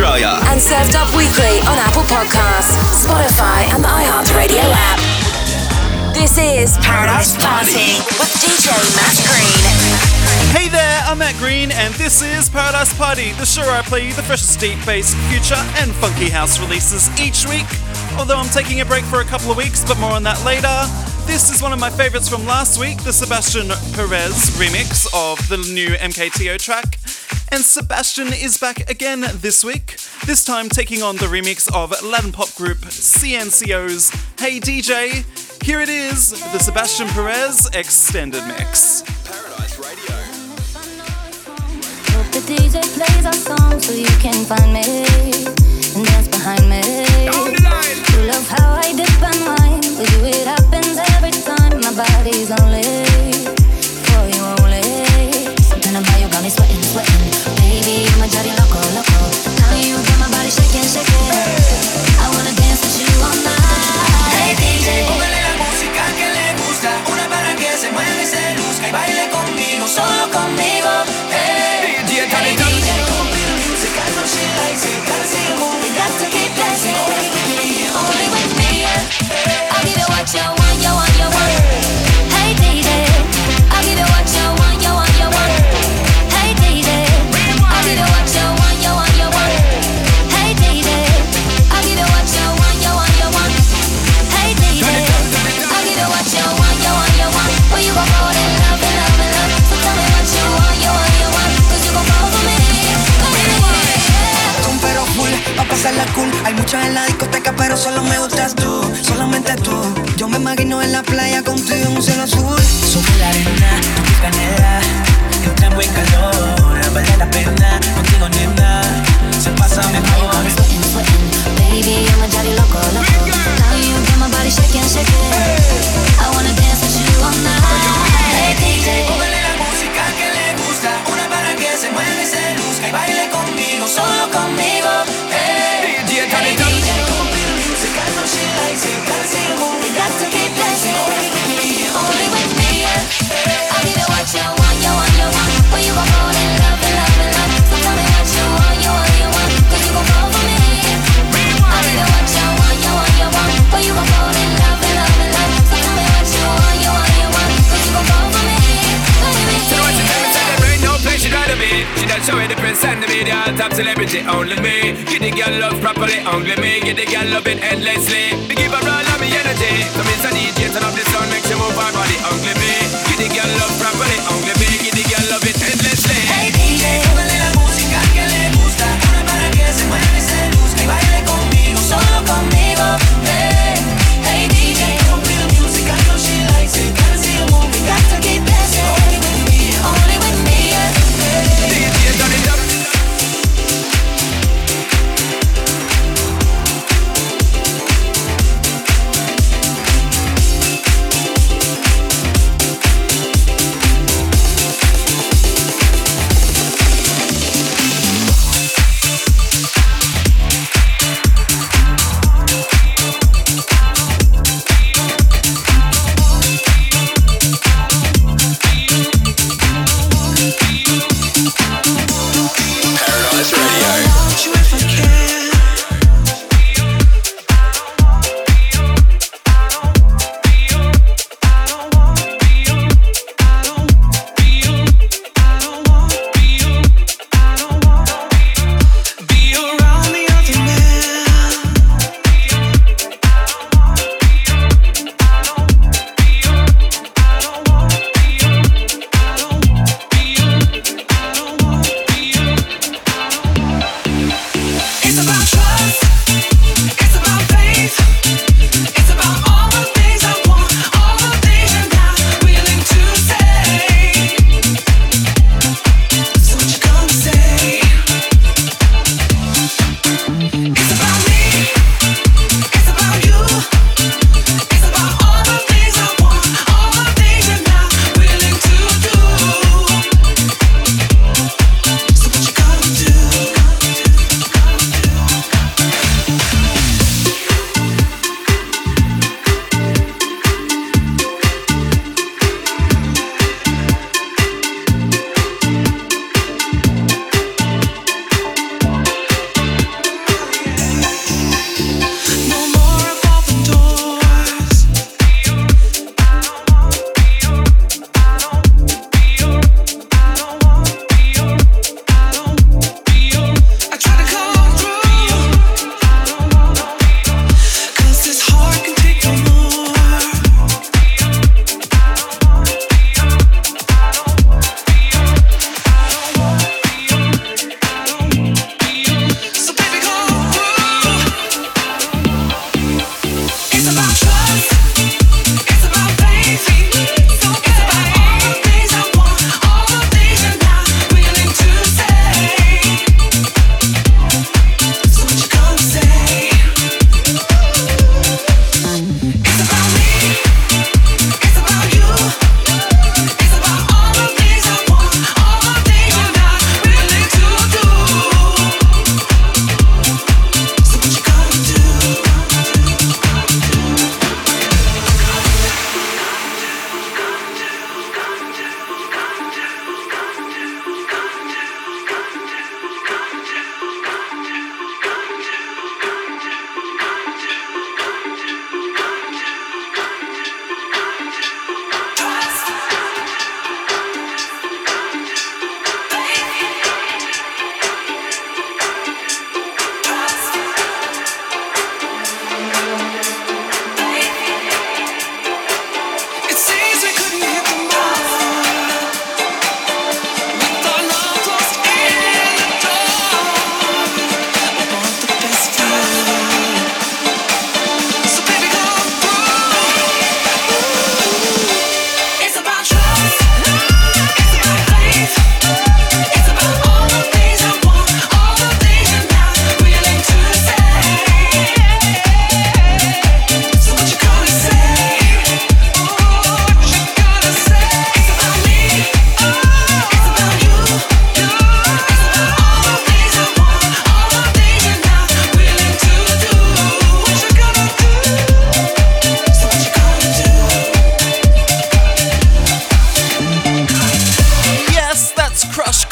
Australia. And served up weekly on Apple Podcasts, Spotify, and the iHeartRadio app. This is Paradise Party with DJ Matt Green. Hey there, I'm Matt Green, and this is Paradise Party, the show where I play you the freshest deep bass, future, and funky house releases each week. Although I'm taking a break for a couple of weeks, but more on that later. This is one of my favorites from last week, the Sebastian Perez remix of the new MKTO track. And Sebastian is back again this week, this time taking on the remix of Latin pop group CNCO's Hey DJ. Here it is, the Sebastian Perez extended mix. Paradise Radio. Hope the DJ plays our song so you can find me and dance behind me. You love how I dip and wine. With you it happens every time. My body's only DJ, pasarla cool. Hay muchas en la discoteca, pero solo me gustas tú, solamente tú. Yo me imagino en la playa contigo en un cielo azul. Sobre la arena, tu canela Entra en buen calor, vale la pena Contigo nena, se pasa mejor. Baby, I'm a jolly loco, loco. Now you got my body shaking, shaking. I wanna dance with you all night. Hey DJ, Póngale la música que le gusta, una para que se mueva y se luzca y baile conmigo, done show it the prince and the media Top celebrity, only me. Get the girl love properly, only me. Get the girl love it endlessly. Me give her all of me energy. So DJ, turn up the sound Make she move her body, only me. Get the girl love properly, only me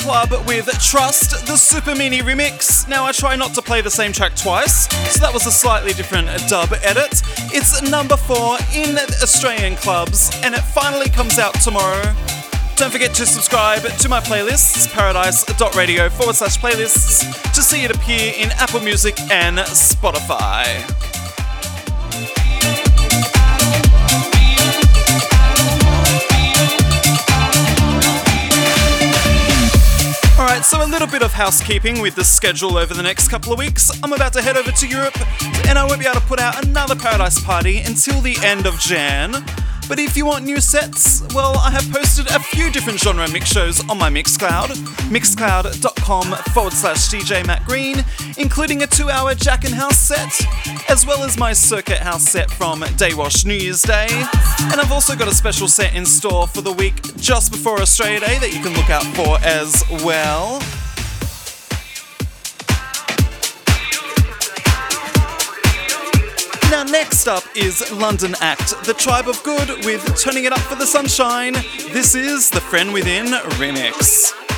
Dub with Trust, the Super Mini remix. Now, I try not to play the same track twice, so that was a slightly different dub edit. It's number four in Australian clubs, and it finally comes out tomorrow. Don't forget to subscribe to my playlists, paradise.radio forward slash playlists, to see it appear in Apple Music and Spotify. Alright, so a little bit of housekeeping with the schedule over the next couple of weeks. I'm about to head over to Europe, and I won't be able to put out another Paradise Party until the end of Jan. But if you want new sets, well, I have posted a few different genre mix shows on my Mixcloud, mixcloud.com forward slash DJ Matt Green, including a two hour Jackin House set, as well as my Circuit House set from Daywash New Year's Day. And I've also got a special set in store for the week just before Australia Day that you can look out for as well. Next up is London Act, the Tribe of Good with Turning It Up for the Sunshine. This is the Friend Within remix.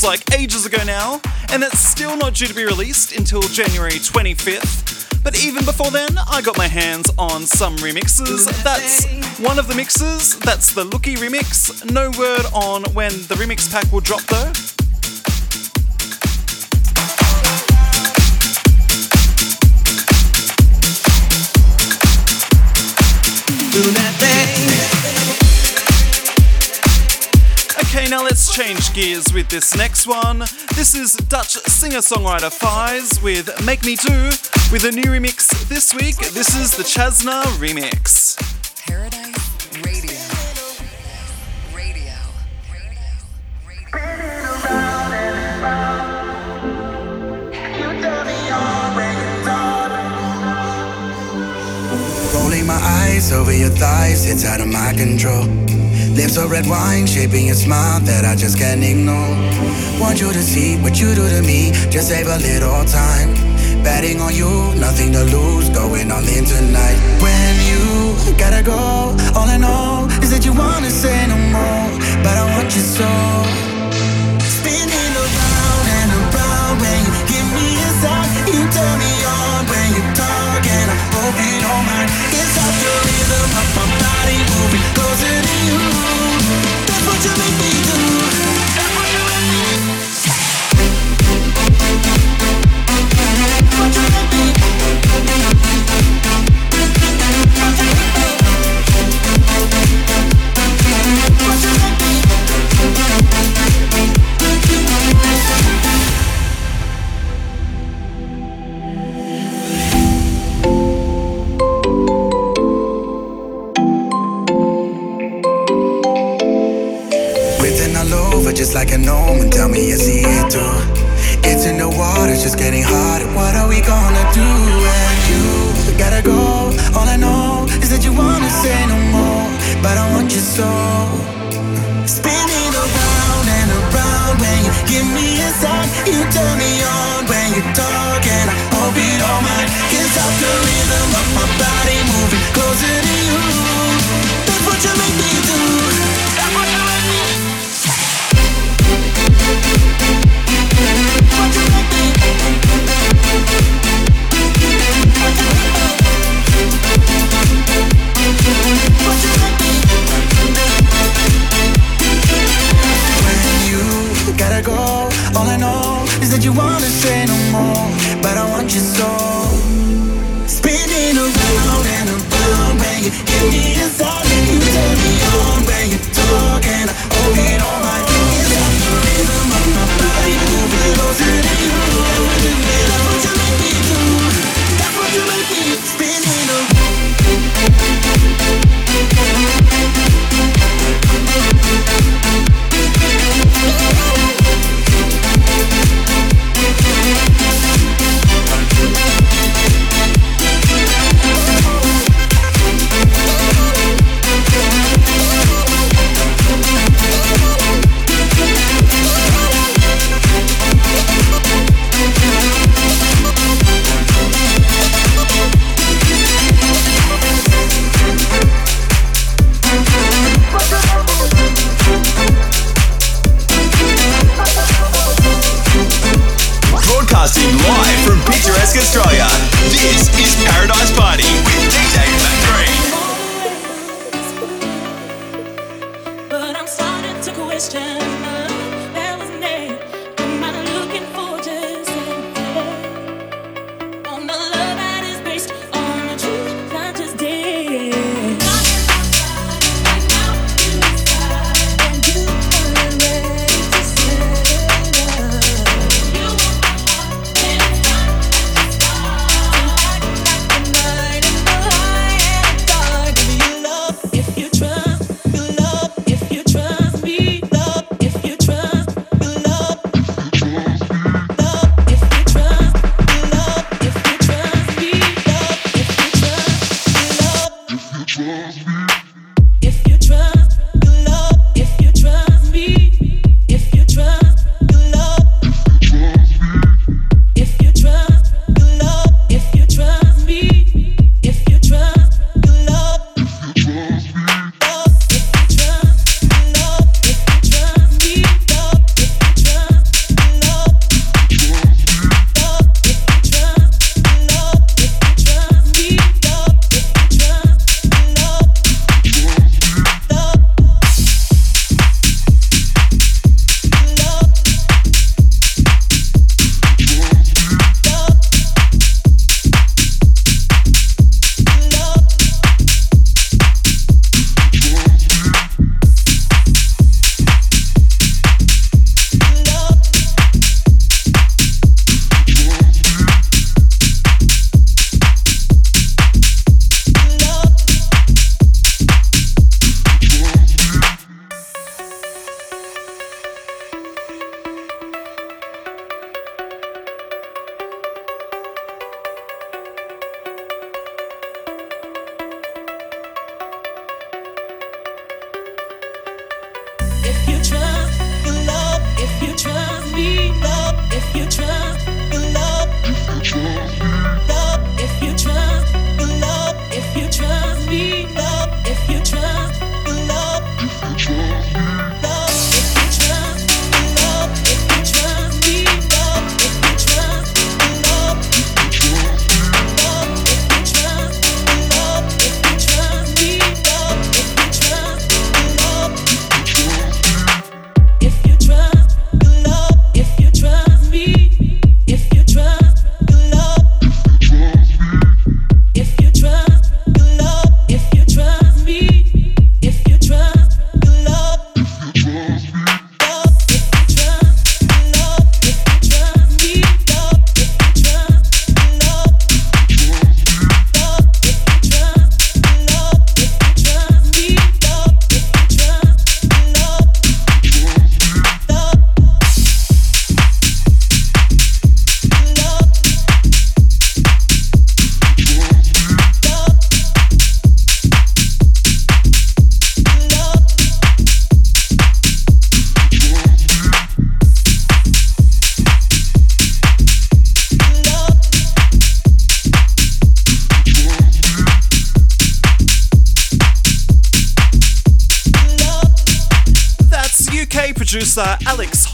Feels like ages ago now, and it's still not due to be released until January 25th. But even before then, I got my hands on some remixes. That's one of the mixes, that's the Looky remix. No word on when the remix pack will drop though. Okay, now let's change gears with this next one. This is Dutch singer-songwriter Fies with Make Me Do with a new remix this week. This is the Chasna remix. Paradise Radio. Radio. Rolling my eyes over your thighs, it's out of my control. Lips of red wine, shaping a smile that I just can't ignore. Want you to see what you do to me, just save a little time. Betting on you, nothing to lose, going all in tonight. When you gotta go, all I know is that you wanna say no more, but I want you so. Spinning around and around when you give me a sign, you turn me on when you talk, and I hope you don't mind. It's off your rhythm, of my body moving to make me Closing in.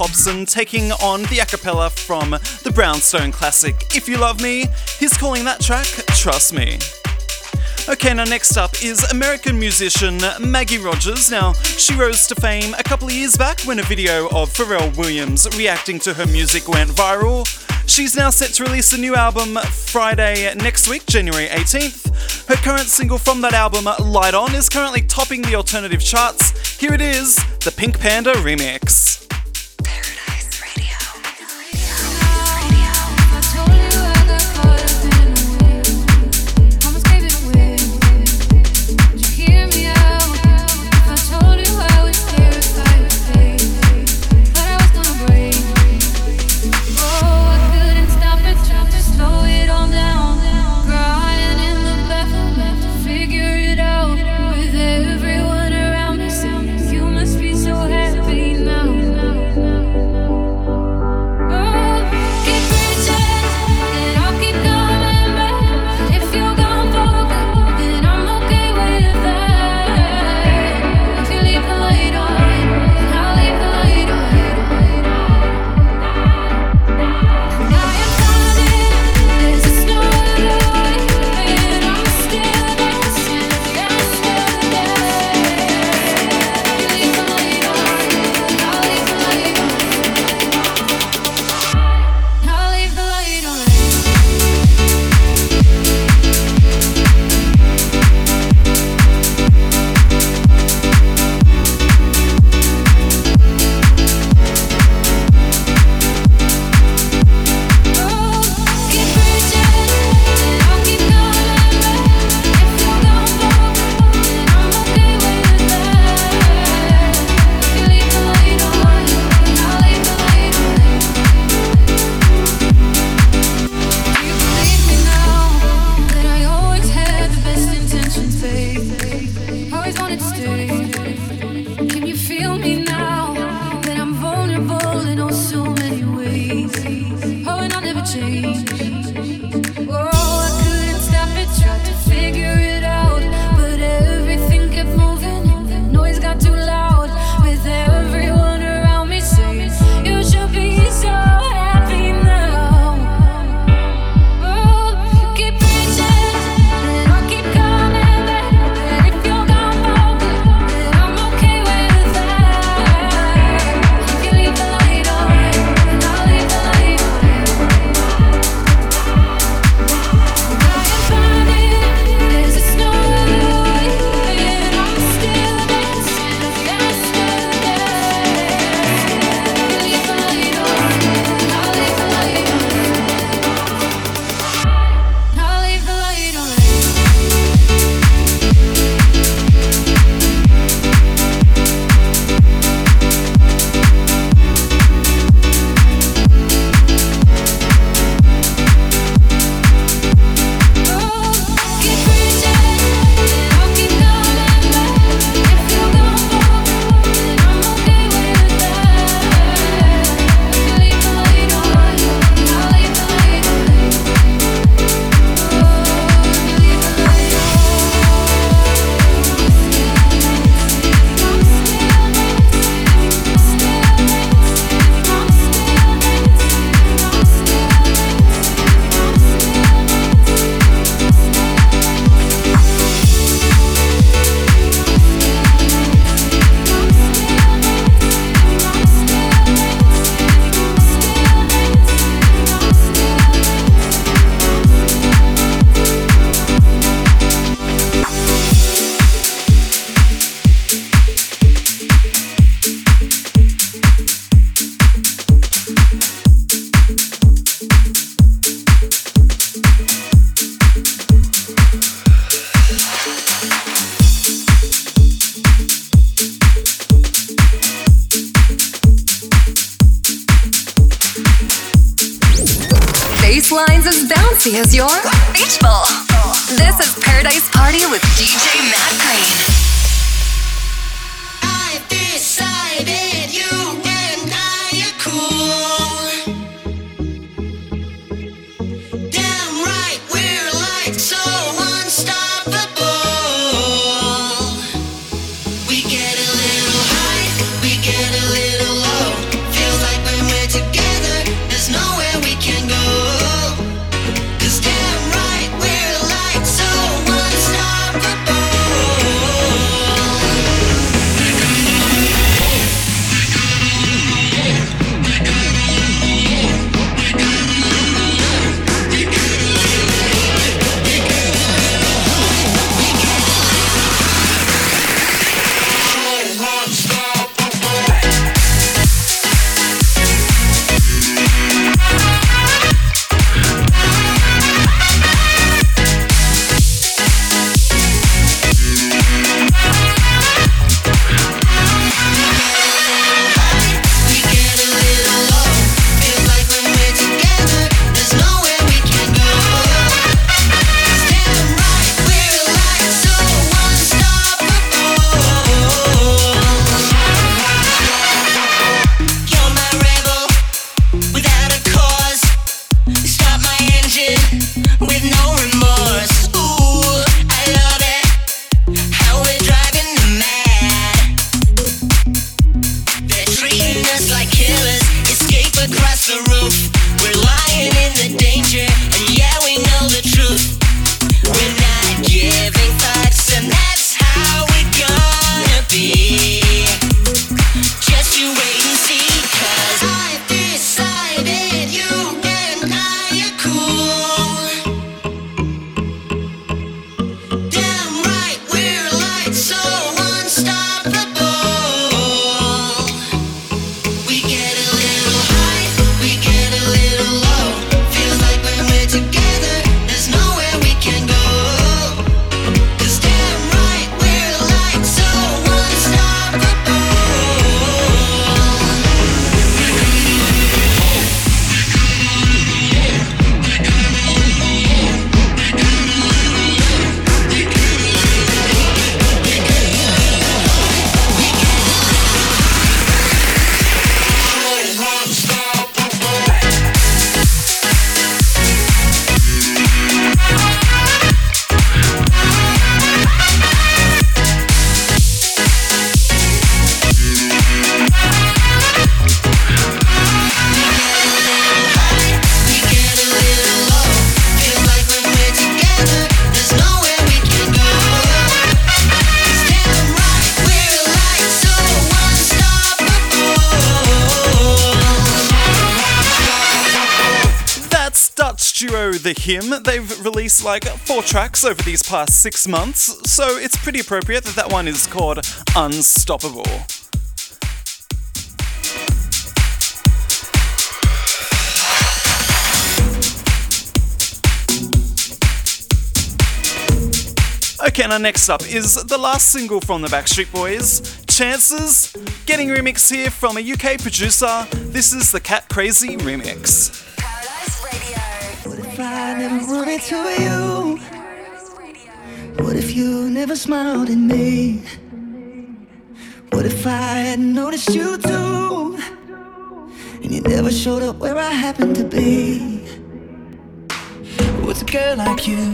Hobson taking on the a cappella from the Brownstone classic If You Love Me. He's calling that track Trust Me. Okay, now next up is American musician Maggie Rogers. Now, she rose to fame a couple of years back when a video of Pharrell Williams reacting to her music went viral. She's now set to release a new album Friday next week, January 18th. Her current single from that album, Light On, is currently topping the alternative charts. Here it is, the Pink Panda remix. Bouncy your beach ball. This is Paradise Party with DJ Matt Green. the danger, and yeah. Released like four tracks over these past six months, so it's pretty appropriate that that one is called Unstoppable. Okay, now next up is the last single from the Backstreet Boys, Chances. Getting remix here from a UK producer. This is the Kat Krazy remix. Never run into you? What if you never smiled at me? What if I hadn't noticed you too? And you never showed up where I happened to be? What's a girl like you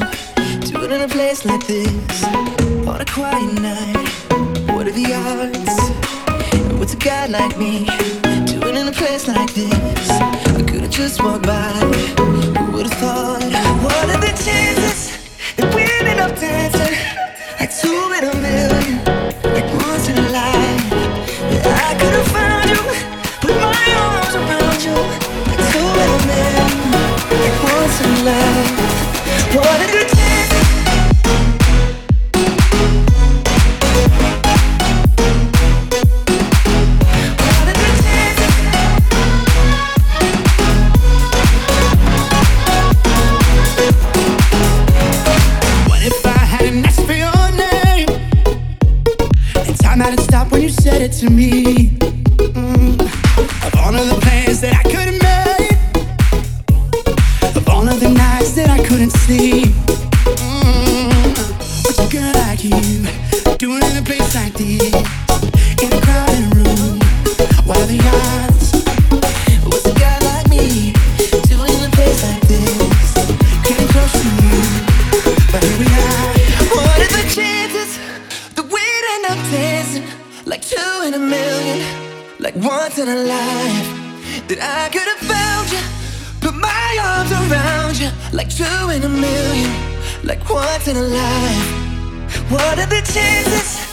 doing in a place like this? On a quiet night, what are the odds? What's a guy like me doing in a place like this? I could've just walked by. Who would've thought? What are the chances that we ended up dancing. Like two in a million, like once in a I could've found you, put my arms around you. Like two in a million, like once in a. What to me. Mm. Of all of the plans that I could have made, of all of the nights that I couldn't sleep. Like two in a million, like once in a life? That I could have found you, put my arms around you like two in a million, like once in a life. What are the chances?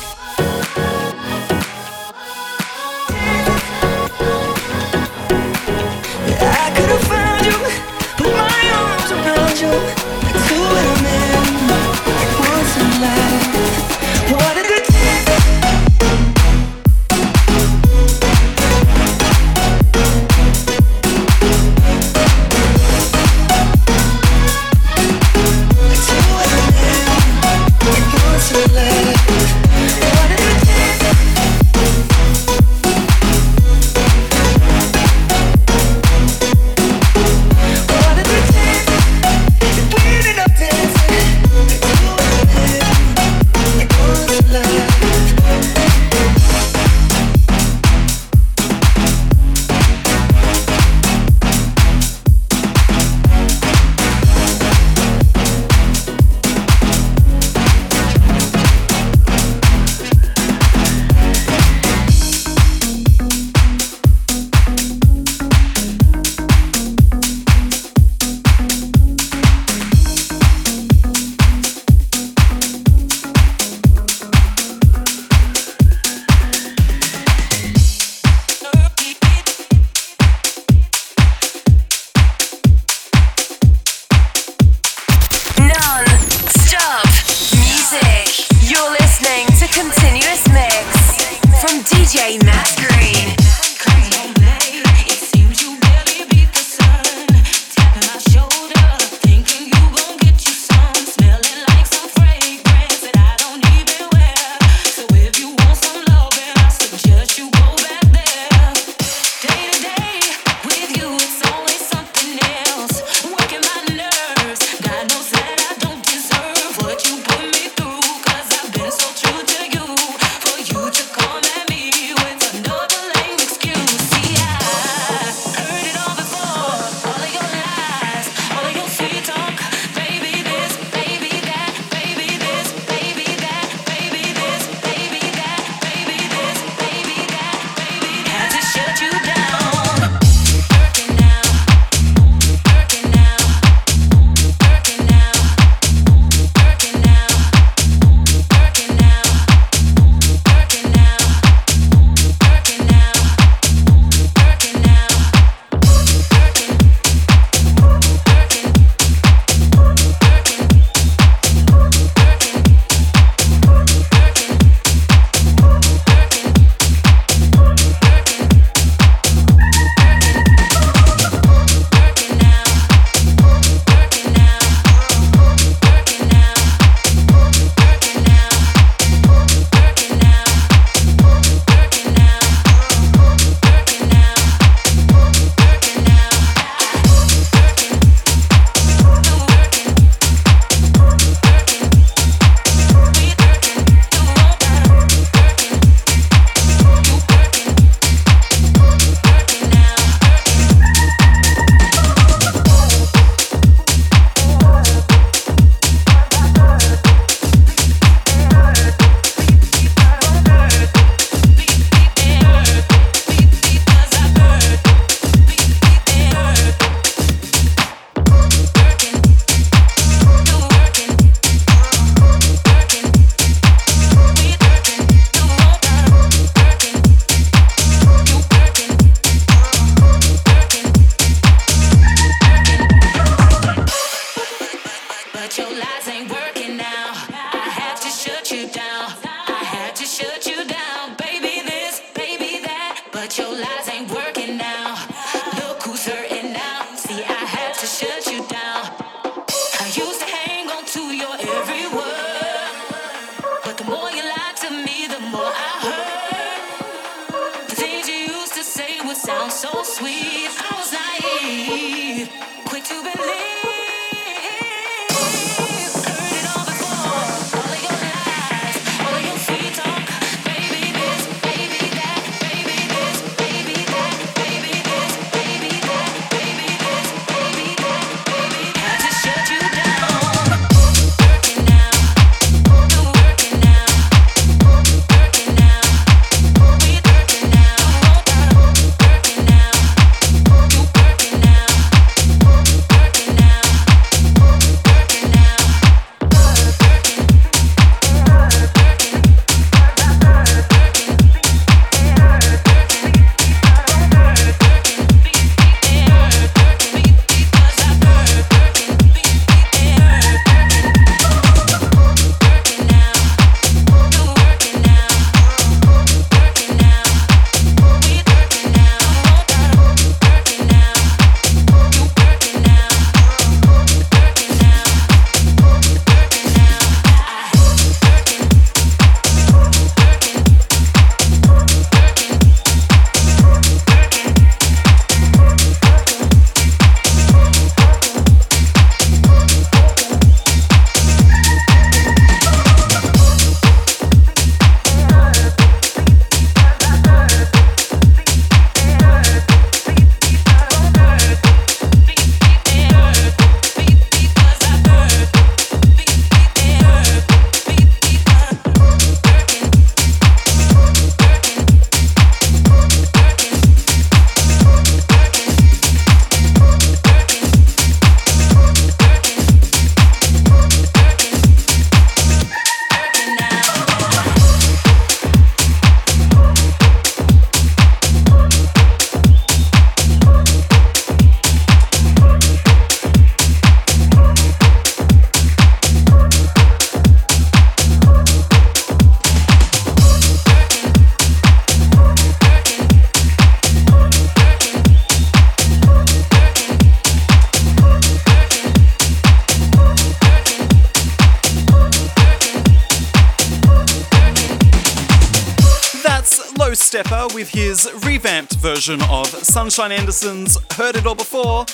with his revamped version of Sunshine Anderson's Heard It All Before,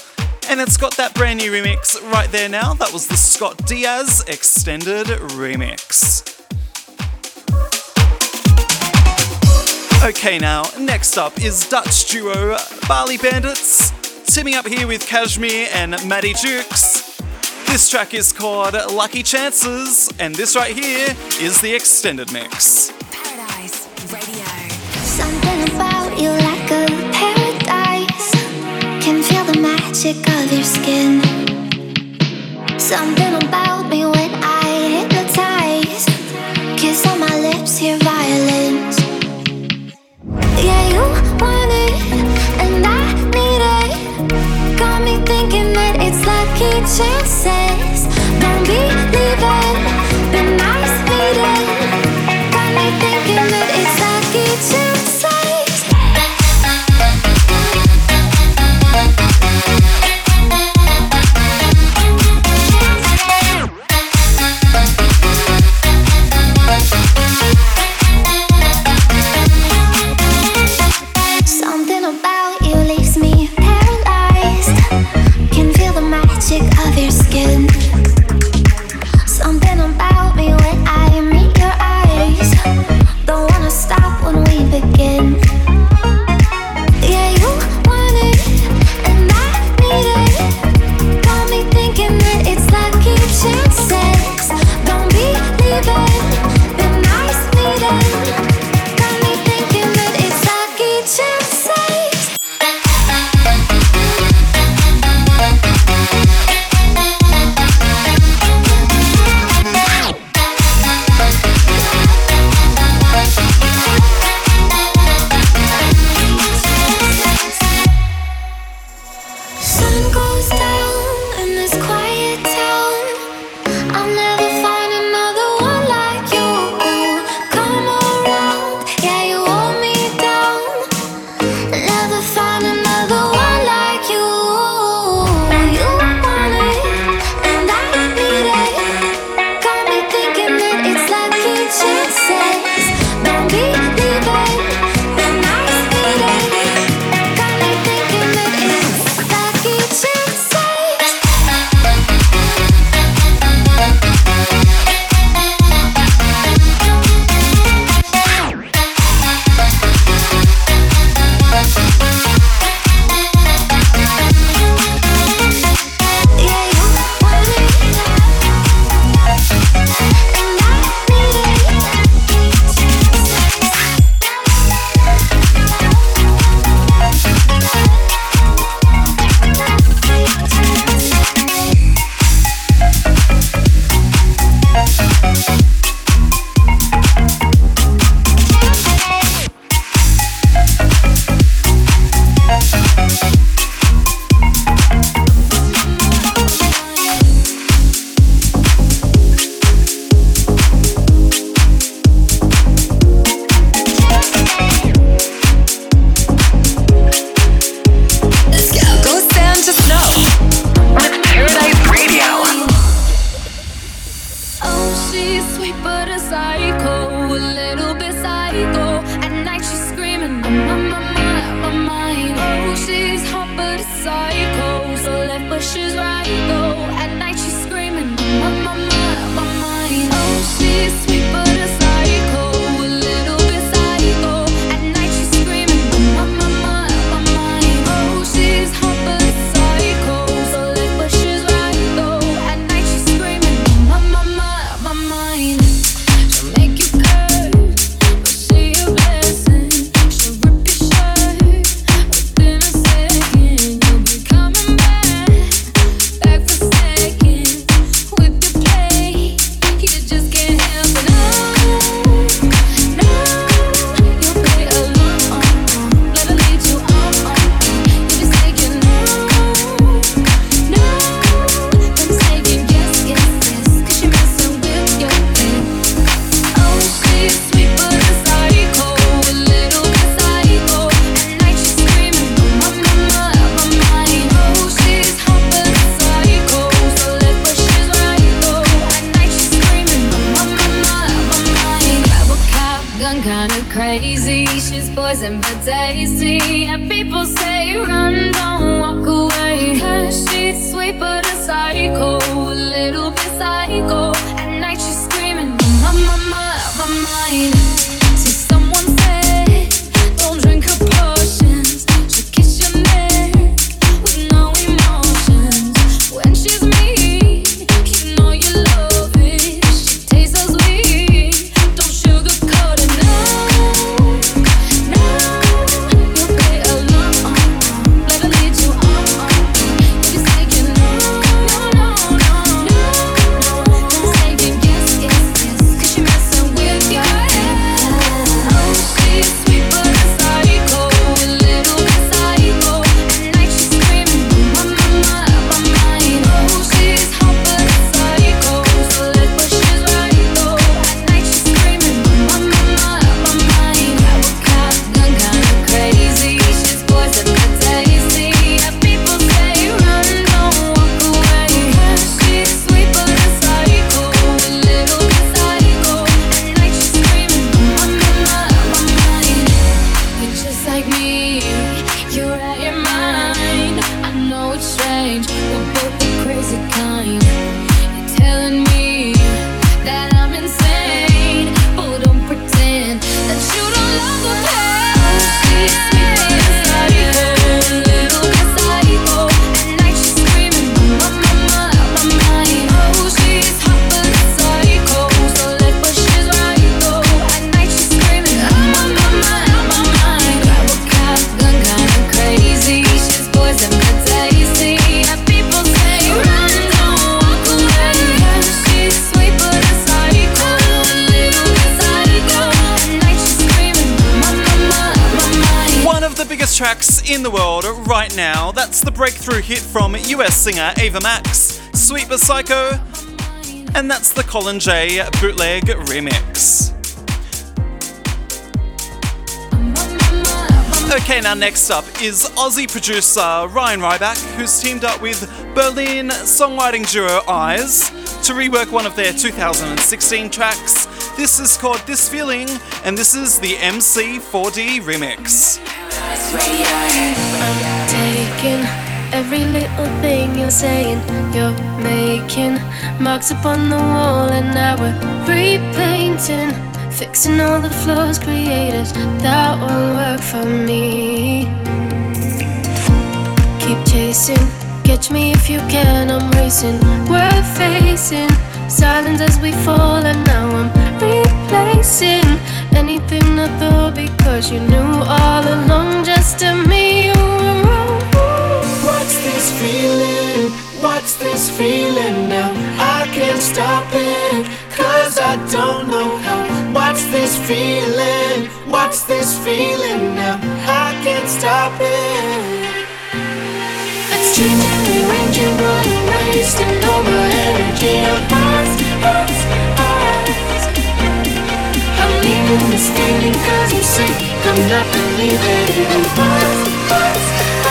and it's got that brand new remix right there now. That was the Scott Diaz Extended Remix. Okay, now, next up is Dutch duo Bali Bandits, teaming up here with Kashmir and Maddie Jukes. This track is called Lucky Chances, and this right here is the extended mix. Sick of your skin. Something about me when I hypnotize. Kiss on my lips, hear violence. Yeah, you want it, and I need it. Got me thinking that it's lucky chance. That's the breakthrough hit from US singer Ava Max, Sweet But Psycho, and that's the Colin J bootleg remix. Okay, now next up is Aussie producer Ryan Riback, who's teamed up with Berlin songwriting duo Eyes to rework one of their 2016 tracks. This is called This Feeling, and this is the MC4D remix taking every little thing you're saying. You're making marks upon the wall, and now we're repainting, fixing all the flaws created. That won't work for me. Keep chasing, catch me if you can. I'm racing, we're facing silence as we fall, and now I'm replacing anything I thought because you knew all along just to me. stop it Cause I don't know how. What's this feeling? What's this feeling now? I can't stop it. It's changing, rearranging, running, wasting all my energy Our hearts, hearts, hearts I'm leaving this feeling cause I'm sick. I'm not believing in hearts, hearts, hearts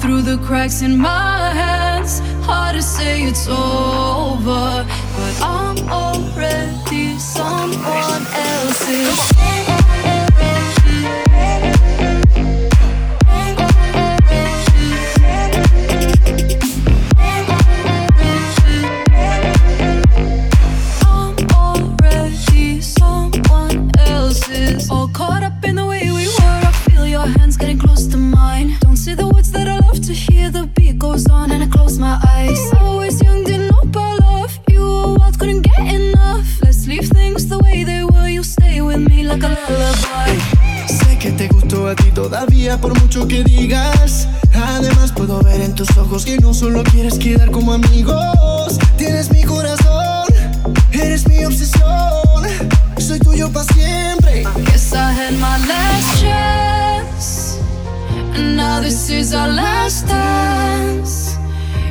through the cracks in my hands. Hard to say it's over, but I'm already someone else's. Por mucho que digas. Además puedo ver en tus ojos que no solo quieres quedar como amigos. Tienes mi corazón, eres mi obsesión. Soy tuyo para siempre. Guess I had my last chance, and now this is our last dance.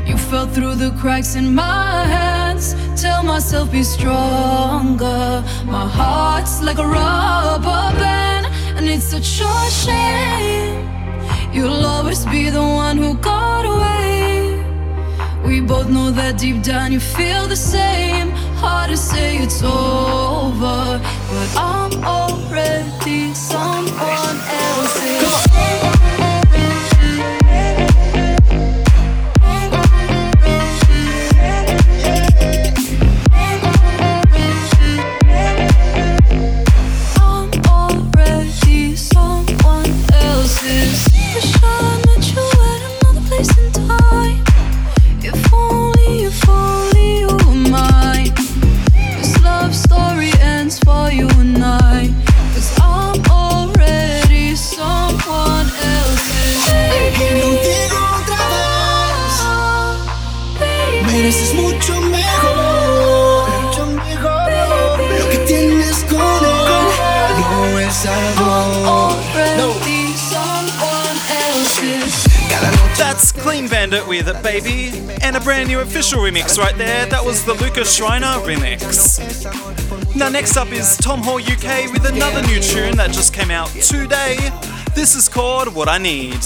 You fell through the cracks in my hands. Tell myself be stronger. My heart's like a rubber band, and it's such a shame. You'll always be the one who got away. We both know that deep down you feel the same. Hard to say it's over, but I'm already someone else's. Clean Bandit with a Baby, and a brand new official remix right there. That was the Lucas Schreiner remix. Now, next up is Tom Hall UK with another new tune that just came out today. This is called What I Need.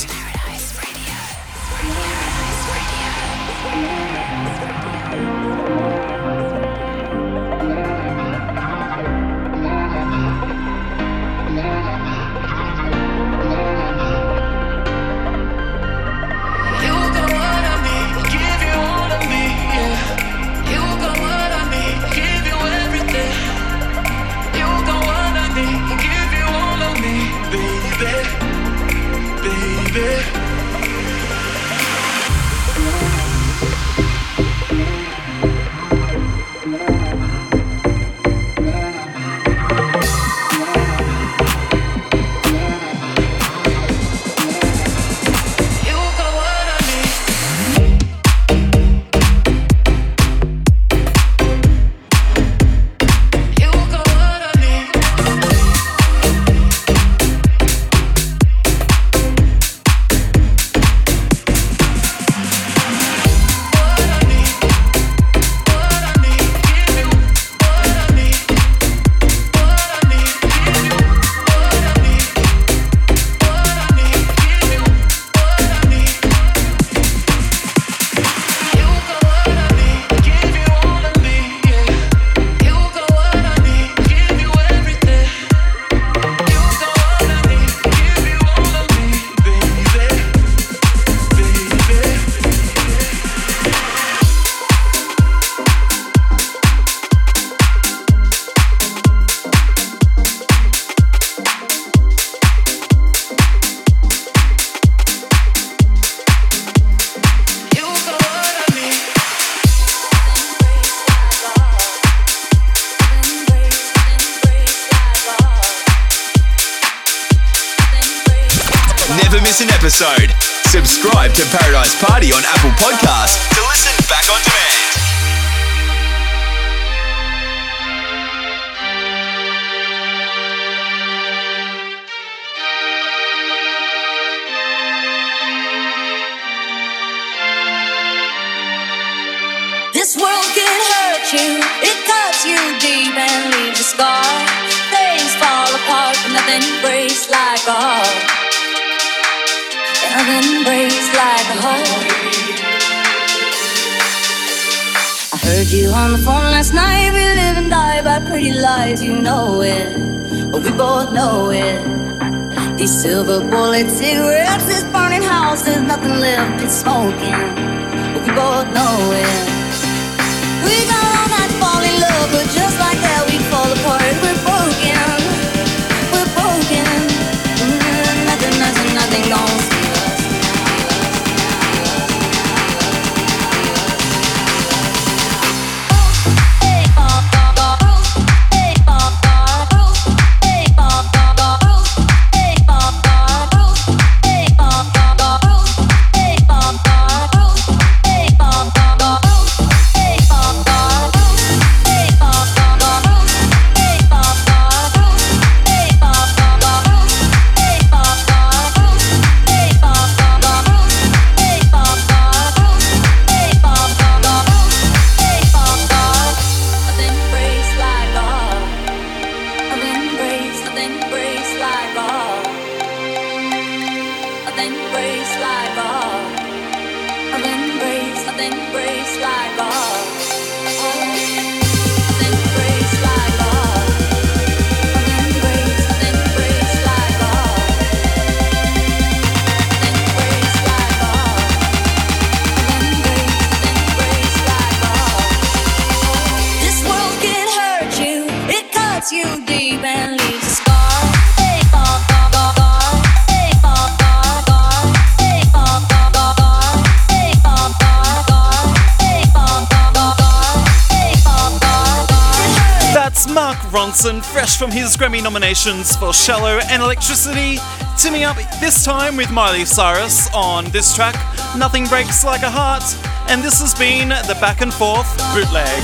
Grammy nominations for Shallow and Electricity. Timmy up this time with Miley Cyrus on this track, Nothing Breaks Like a Heart, and this has been the back and forth bootleg.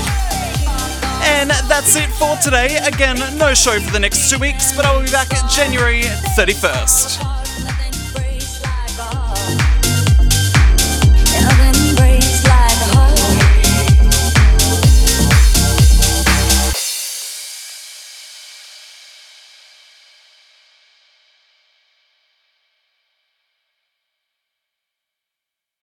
And that's it for today. Again, no show for the next two weeks, but I will be back January 31st.